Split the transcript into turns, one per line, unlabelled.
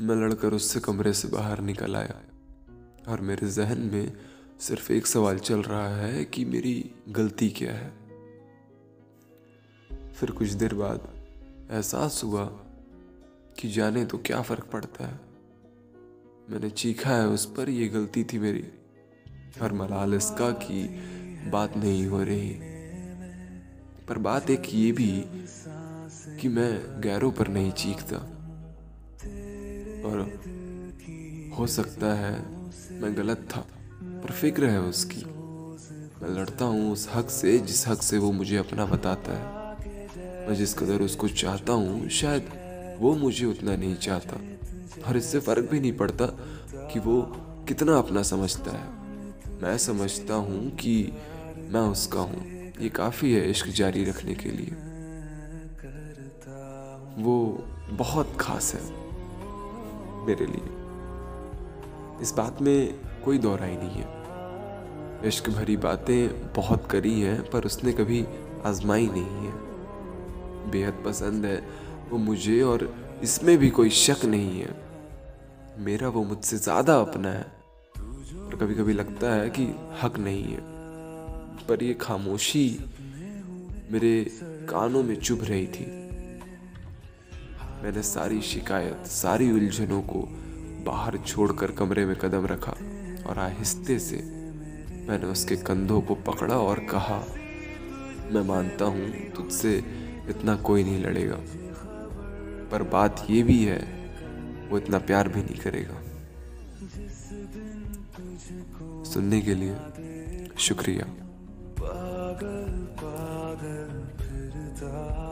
मैं लड़कर उससे कमरे से बाहर निकल आया और मेरे जहन में सिर्फ़ एक सवाल चल रहा है कि मेरी गलती क्या है। फिर कुछ देर बाद एहसास हुआ कि जाने तो क्या फ़र्क पड़ता है। मैंने चीखा है उस पर यह गलती थी मेरी और मलाल इसका कि बात नहीं हो रही। पर बात एक ये भी कि मैं गैरों पर नहीं चीखता। और हो सकता है मैं गलत था, पर फ़िक्र है उसकी। मैं लड़ता हूँ उस हक से, जिस हक से वो मुझे अपना बताता है। मैं जिस कदर उसको चाहता हूँ, शायद वो मुझे उतना नहीं चाहता। और इससे फ़र्क भी नहीं पड़ता कि वो कितना अपना समझता है। मैं समझता हूँ कि मैं उसका हूँ। ये काफ़ी है इश्क जारी रखने के लिए। वो बहुत खास है। मेरे लिए। इस बात में कोई दोहराई नहीं है। इश्क भरी बातें बहुत करी हैं, पर उसने कभी आजमाई नहीं है। बेहद पसंद है वो मुझे, और इसमें भी कोई शक नहीं है। मेरा वो मुझसे ज़्यादा अपना है, और कभी कभी लगता है कि हक नहीं है। पर ये खामोशी मेरे कानों में चुभ रही थी। मैंने सारी शिकायत, सारी उलझनों को बाहर छोड़कर कमरे में कदम रखा और आहिस्ते से मैंने उसके कंधों को पकड़ा और कहा, मैं मानता हूँ तुझसे इतना कोई नहीं लड़ेगा, पर बात ये भी है, वो इतना प्यार भी नहीं करेगा। सुनने के लिए शुक्रिया।